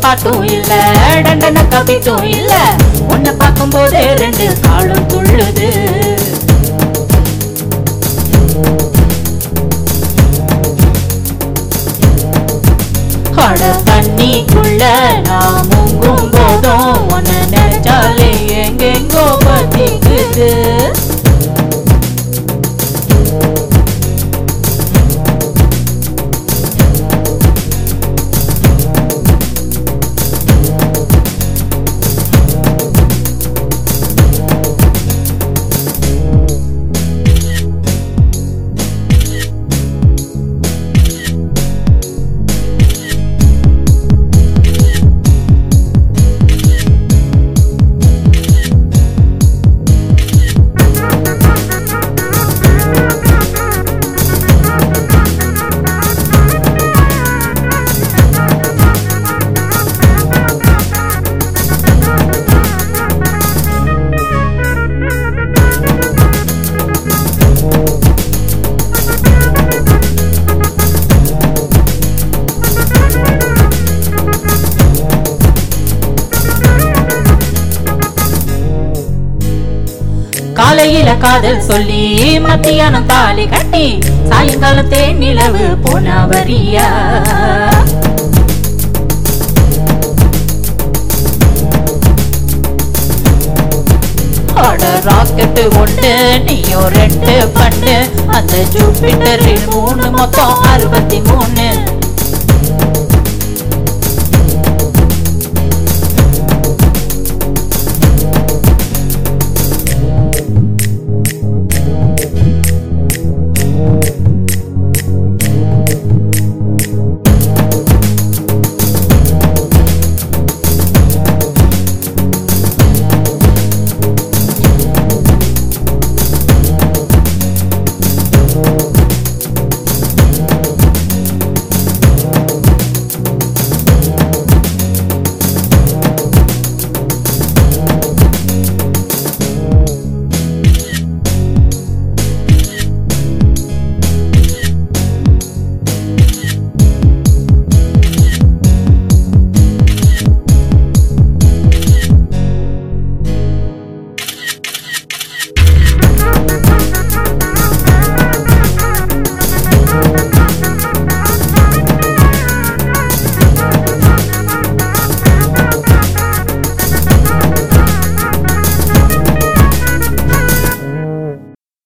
பாட்டும் இல்ல டண்டன கபிட்டும் இல்ல. உன்னை பார்க்கும் போது ரெண்டு காலும் துள்ளுது. கட தண்ணிக்குள்ள நான் முங்கும் போதும் உன்னை நினைச்சாலே எங்கெங்கோ பத்தி காதல் சொல்லி மத்தியானம் தாலி கட்டி சாயங்காலத்தே நிலவு போன வரியா அட ராக்கெட்டு ஒண்ணு நீயும் ரெண்டு பண்ணு. அந்த ஜூபிட்டரில் மூணு மொத்தம் அறுபத்தி மூணு.